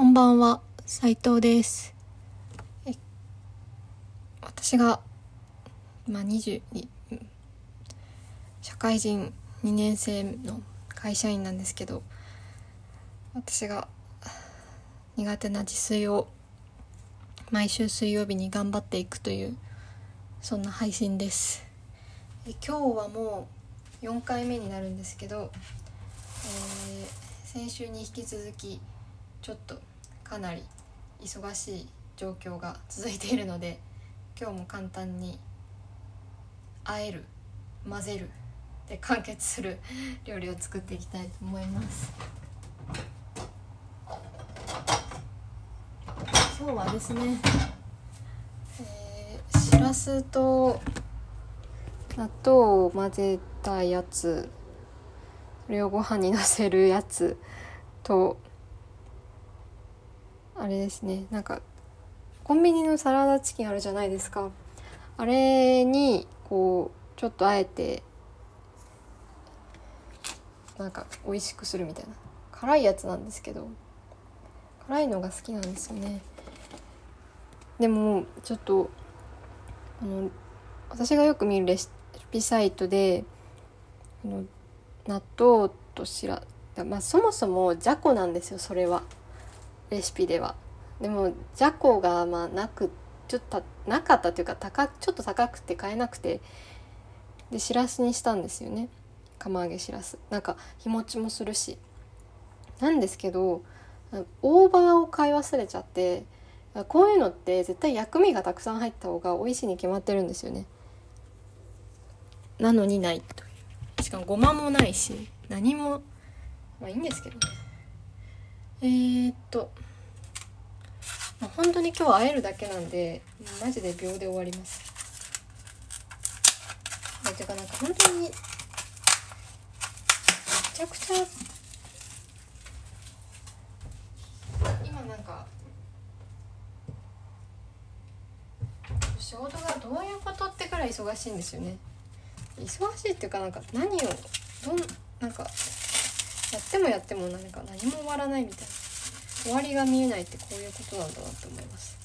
こんばんは、斉藤です。え私が、まあ、20にうん社会人2年生の会社員なんですけど私が苦手な自炊を毎週水曜日に頑張っていくというそんな配信ですえ今日はもう4回目になるんですけど、えー先週に引き続きちょっとかなり忙しい状況が続いているので今日も簡単に和える混ぜるで完結する料理を作っていきたいと思います。今日はですね、えーしらすと納豆を混ぜたやつそれをご飯にのせるやつとあれですね。なんかコンビニのサラダチキンあるじゃないですか。あれにこうちょっとあえてなんか美味しくするみたいな。辛いやつなんですけど辛いのが好きなんですよね。でもちょっとあの私がよく見るレシピサイトで納豆としらまあそもそもじゃこなんですよそれは。レシピでは。でもじゃこがまあなくちょっとなかったというか高ちょっと高くて買えなくてでしらすにしたんですよね。釜揚げしらす。なんか日持ちもするし。なんですけど大葉を買い忘れちゃってこういうのって絶対薬味がたくさん入った方が美味しいに決まってるんですよね。なのにないという。しかもごまもないし何もまあいいんですけどね。えー、っと、まあ、本当に今日会えるだけなんでマジで秒で終わります。えてかなんか本当にめちゃくちゃ今なんか仕事がどういうことってくらい忙しいんですよね。忙しいっていうかなんか何をどんなんかやってもやってもなんか何も終わらないみたいな。終わりが見えないってこういうことなんだなって思います、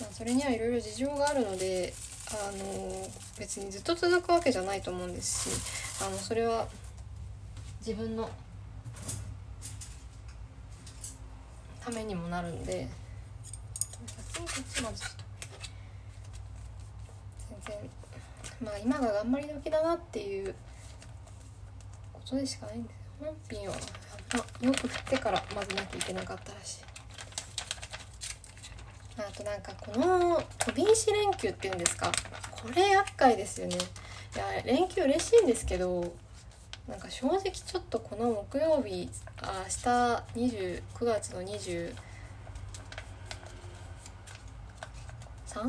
まあ、それにはいろいろ事情があるのであの別にずっと続くわけじゃないと思うんですしあのそれは自分のためにもなるんで先全然まあ今が頑張り時だなっていうことでしかないんです本品は。あよく振ってから混ぜなきゃいけなかったらしい。あとなんかこの飛び石連休っていうんですかこれ厄介ですよね。いや連休嬉しいんですけどなんか正直ちょっとこの木曜日あ明日20 9月の23えっ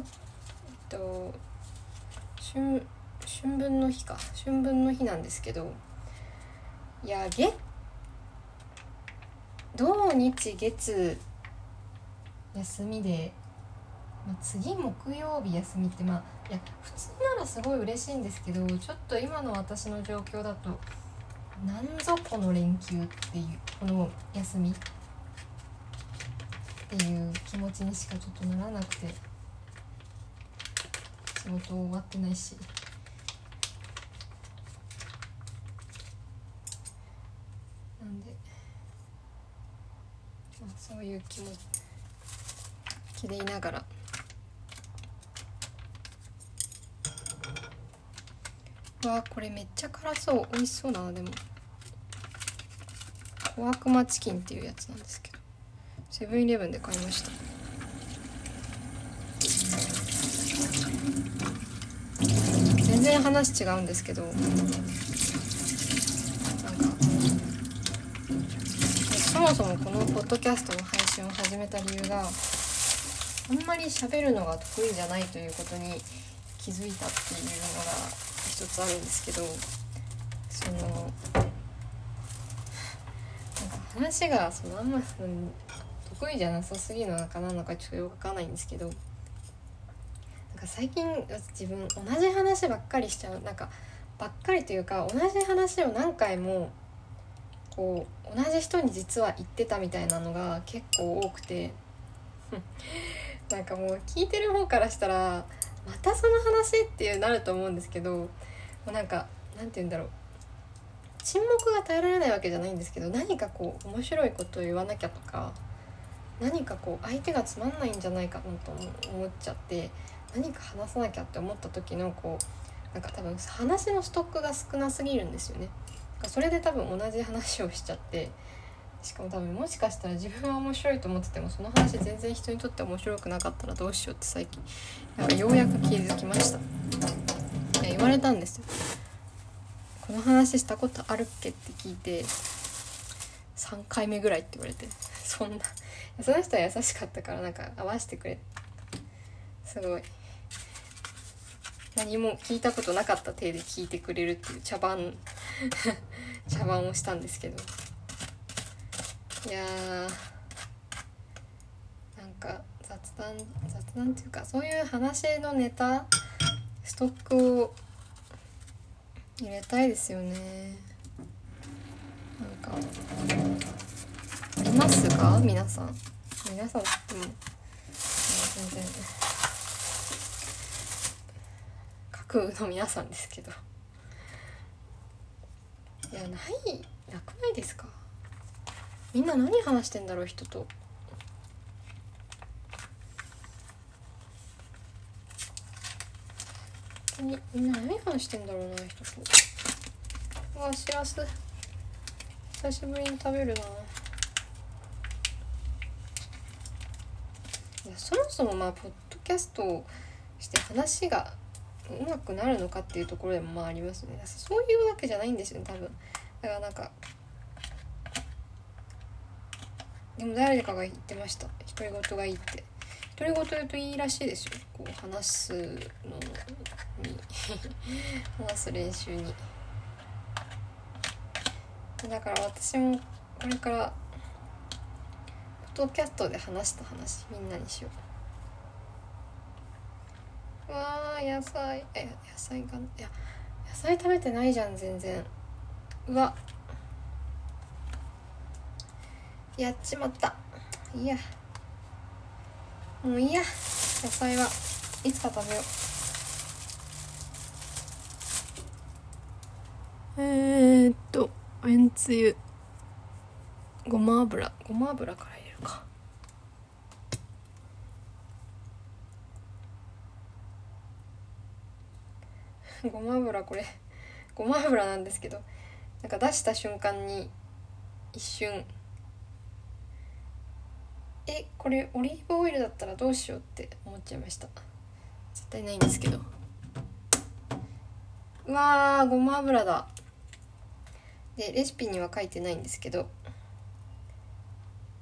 と春春分の日か。春分の日なんですけどいや月土日月休みで、まあ、次木曜日休みってまあいや普通ならすごい嬉しいんですけどちょっと今の私の状況だとなんぞこの連休っていうこの休みっていう気持ちにしかちょっとならなくて仕事終わってないし。なんで、まあ、そういう気持ちでいながら。わあこれめっちゃ辛そう。美味しそうだなでも。小悪魔チキンっていうやつなんですけど。セブンイレブンで買いました。全然話違うんですけどなんかそもそもこのポッドキャストの配信を始めた理由があんまり喋るのが得意じゃないということに気づいたっていうのが一つあるんですけどそのなんか話がそのあんま、うん、得意じゃなさすぎるのかなのかちょっとよくわかんないんですけどなんか最近自分同じ話ばっかりしちゃうなんかばっかりというか同じ話を何回もこう同じ人に実は言ってたみたいなのが結構多くて なんかもう聞いてる方からしたらまたその話っていうなると思うんですけどもうなんかなんて言うんだろう沈黙が耐えられないわけじゃないんですけど何かこう面白いことを言わなきゃとか何かこう相手がつまんないんじゃないかなと思っちゃって何か話さなきゃって思った時のこうなんか多分話のストックが少なすぎるんですよね。それで多分同じ話をしちゃってしかも多分もしかしたら自分は面白いと思っててもその話全然人にとって面白くなかったらどうしようって最近なんかようやく気づきました。いや言われたんですよ。この話したことあるっけって聞いて3回目ぐらいって言われてそんなその人は優しかったからなんか合わせてくれ。すごい。何も聞いたことなかった体で聞いてくれるっていう茶番。茶番をしたんですけど。いやーなんか雑談雑談っていうかそういう話のネタストックを入れたいですよね。なんかありますか？皆さん。皆さんでも全然架空の皆さんですけど。やないなくないですか？みんな何話してんだろう人と。にみんな何話してんだろうな人と。わしらす久しぶりに食べるな。いやそもそもまあポッドキャストをして話がうまくなるのかっていうところでもまあありますね。そういうわけじゃないんですよね多分。だからなんかでも誰かが言ってました。独り言がいいって。独り言言うといいらしいですよ。こう話すのに。話す練習に。だから私もこれからポッドキャストで話した話みんなにしよう。わー野菜。え野菜がいや野菜食べてないじゃん全然。わ。やっちまった。いや。もういいや。野菜はいつか食べよう。えー、っとめんつゆ。ごま油。ごま油から入れるか。ごま油これ。ごま油なんですけど。なんか出した瞬間に一瞬えこれオリーブオイルだったらどうしようって思っちゃいました。絶対ないんですけど。うわーごま油だ。でレシピには書いてないんですけど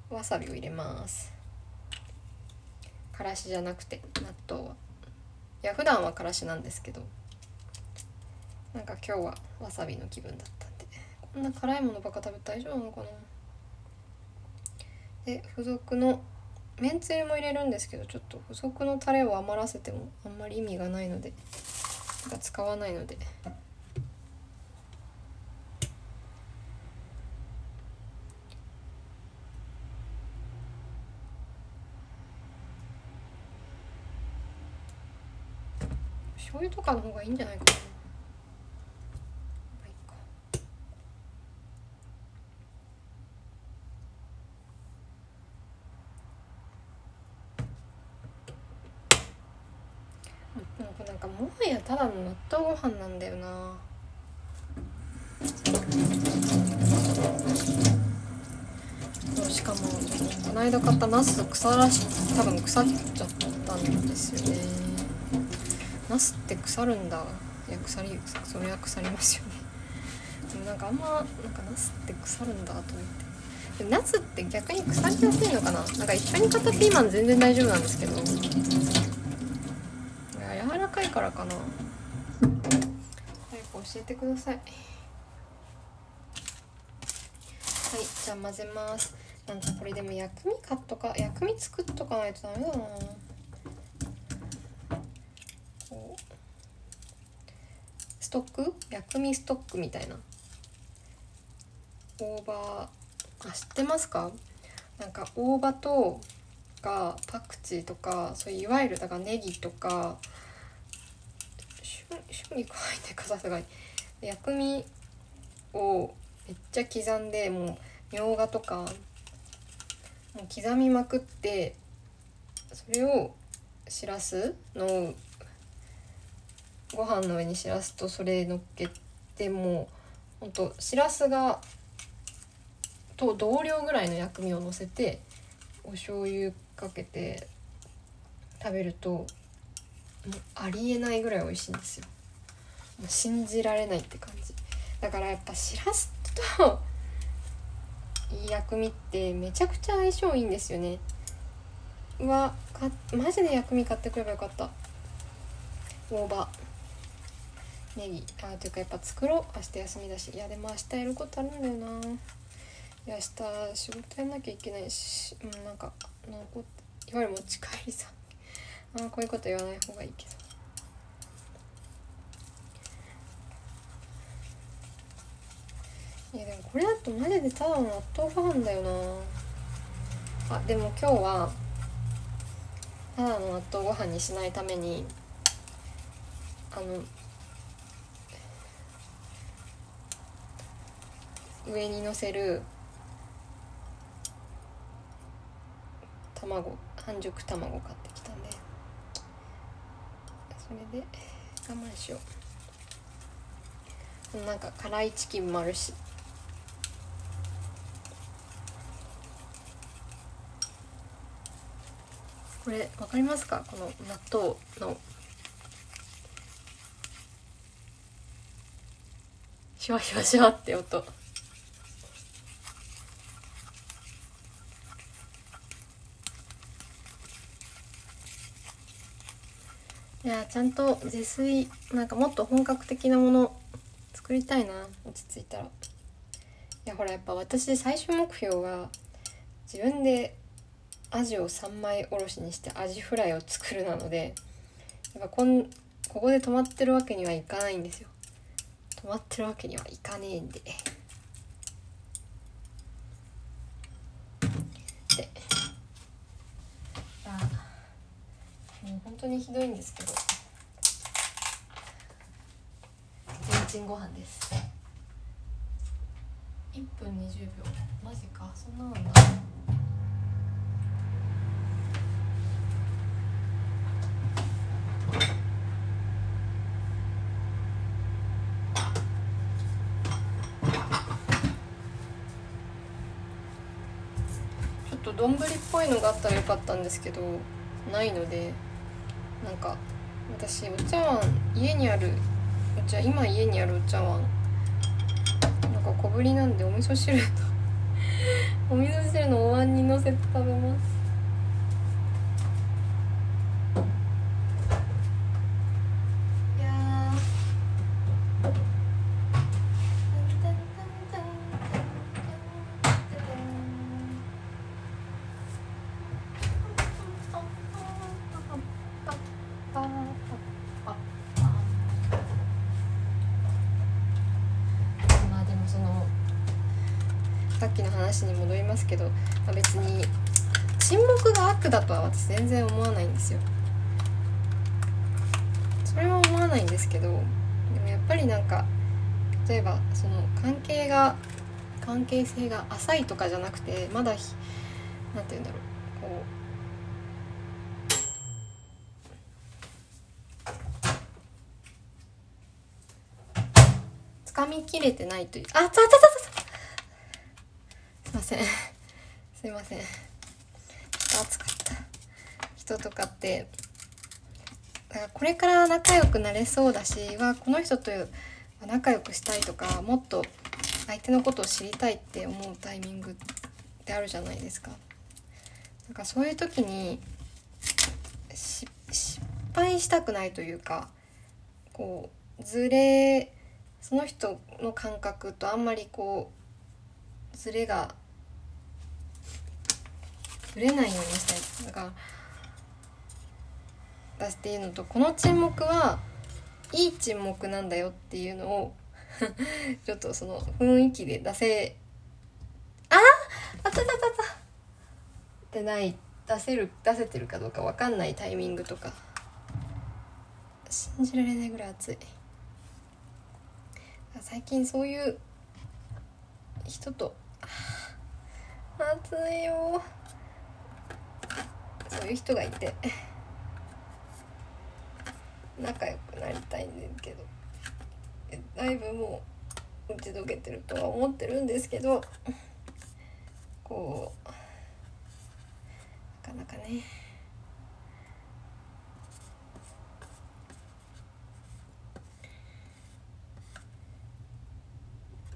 わさびを入れます。からしじゃなくて納豆は。いや普段はからしなんですけどなんか今日はわさびの気分だった。んでこんな辛いものばっか食べて大丈夫なのかな。で付属のめんつゆも入れるんですけどちょっと付属のタレを余らせてもあんまり意味がないのでなんか使わないので。醤油とかの方がいいんじゃないかななんかもはやただの納豆ご飯なんだよな。しかもこの間買ったナス腐らし多分腐っちゃったんですよね。ナスって腐るんだ。いや腐りそれは腐りますよね。でもなんかあんまなんかナスって腐るんだと思って。でナスって逆に腐りやすいのかな？なんか一緒に買ったピーマン全然大丈夫なんですけど。高いからかな。早く教えてください。はいじゃあ混ぜます。なんかこれでも薬味買っとか薬味作っとかないとダメだな。こう。ストック？薬味ストックみたいな。大葉あ知ってますか？なんか大葉とかパクチーとかそういういわゆるだからネギとか春菊入ってかさすがに薬味をめっちゃ刻んでもうみょうがとかもう刻みまくってそれをしらすのご飯の上にしらすとそれ乗っけてもうほんとしらすがと同量ぐらいの薬味をのせてお醤油かけて食べるともうありえないぐらい美味しいんですよ。もう信じられないって感じ。だからやっぱしらすと 薬味ってめちゃくちゃ相性いいんですよね。うわかマジで薬味買ってくればよかった。大葉。ネギ。あというかやっぱ作ろう。明日休みだし。いやでも明日やることあるんだよな。いや明日仕事やんなきゃいけないし。うんなんか残っていわゆる持ち帰りさ。あこういうこと言わない方がいいけど。いやでもこれだとマジでただの納豆ご飯だよな。あでも今日はただの納豆ご飯にしないためにあの上にのせる卵半熟卵買っそれで我慢しよう。なんか辛いチキンもあるし。これ分かりますか？この納豆の。シュワシュワシュワって音。いやちゃんと自炊なんかもっと本格的なもの作りたいな落ち着いたら。いやほらやっぱ私最終目標が自分でアジを3枚おろしにしてアジフライを作るなのでやっぱこんここで止まってるわけにはいかないんですよ。止まってるわけにはいかねえんでであもう本当にひどいんですけど。レンチンご飯です。1分20秒。マジか。そんななちょっと丼っぽいのがあったらよかったんですけどないので。なんか私お茶碗家にあるお茶今家にあるお茶碗。なんか小ぶりなんでお味噌汁とお味噌汁のお椀にのせて食べますいやまあでもそのさっきの話に戻りますけど、まあ、別に沈黙が悪だとは私全然思わないんですよ。それは思わないんですけどでもやっぱりなんか例えばその関係が関係性が浅いとかじゃなくてまだひなんて言うんだろうこう掴みきれてないというあつあつあつあつすいません。すいません。ちょっと暑かった。人とかってだからこれから仲良くなれそうだしはこの人と仲良くしたいとかもっと相手のことを知りたいって思うタイミングってあるじゃないですか。なんかそういう時に失敗したくないというかこうずれその人の感覚とあんまりこうずれがぶれないようにしたい。だから私ていうのとこの沈黙はいい沈黙なんだよっていうのを ちょっとその雰囲気で出せあ？あたたたたってない出せる出せてるかどうか分かんないタイミングとか。信じられないぐらい暑い。最近そういう人と暑いよそういう人がいて。仲良くなりたいんですけど。だいぶもう打ち解けてるとは思ってるんですけど。こうなかなかね。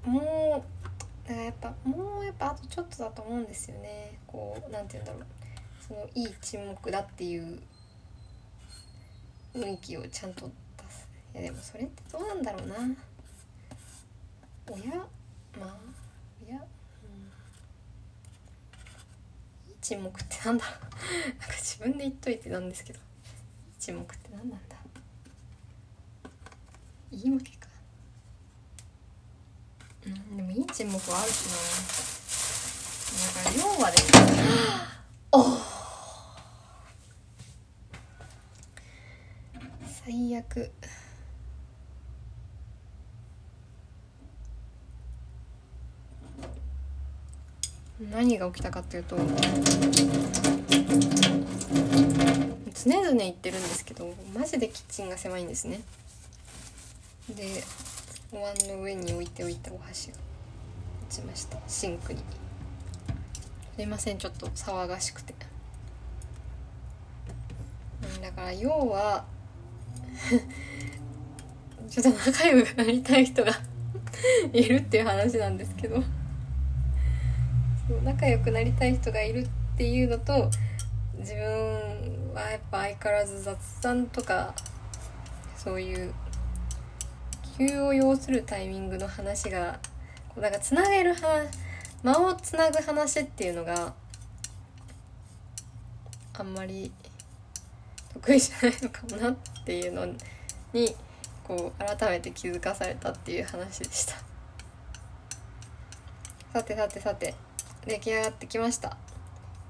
もうだからやっぱもうやっぱあとちょっとだと思うんですよね。こうなんて言うんだろう。そのいい沈黙だっていう雰囲気をちゃんと出す。いやでもそれってどうなんだろうな。親まあ親、うん、いい沈黙ってなんだ。ろ うなんか自分で言っといてなんですけど。いい沈黙って何なんだ。言い訳か。うんでもいい沈黙はあるしな。だから要はで。すねお最悪。何が起きたかっていうと常々言ってるんですけどマジでキッチンが狭いんですね。でお椀の上に置いておいたお箸が落ちました。シンクに。すいませんちょっと騒がしくて。だから要は ちょっと仲良くなりたい人が いるっていう話なんですけど。仲良くなりたい人がいるっていうのと自分はやっぱ相変わらず雑談とかそういう急を要するタイミングの話がこうなんかつなげる話間をつなぐ話っていうのがあんまり得意じゃないのかもなっていうのにこう改めて気づかされたっていう話でした。さてさてさて出来上がってきました。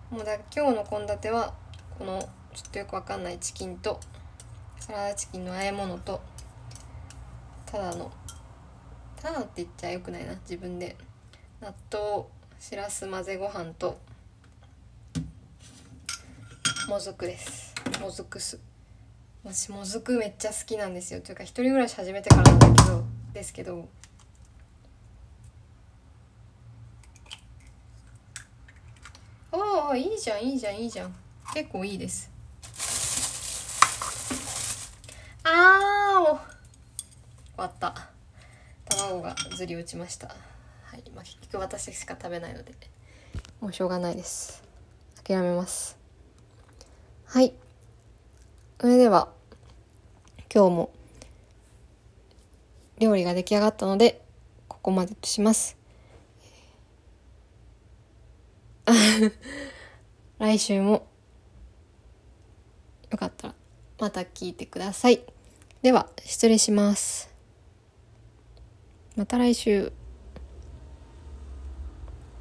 もうだ今日の献立はこのちょっとよくわかんないチキンとサラダチキンの和え物とただのただって言っちゃよくないな自分で。納豆しらす混ぜご飯ともずくです。もずく酢。私もずくめっちゃ好きなんですよ。というか一人暮らし始めてからなんだけどですけどああいいじゃんいいじゃんいいじゃん。結構いいです。あーお終わった。卵がずり落ちました。はいまあ結局私しか食べないのでもうしょうがないです諦めますはいそれでは今日も料理が出来上がったのでここまでとします 来週もよかったらまた聞いてください。では、失礼します。また来週。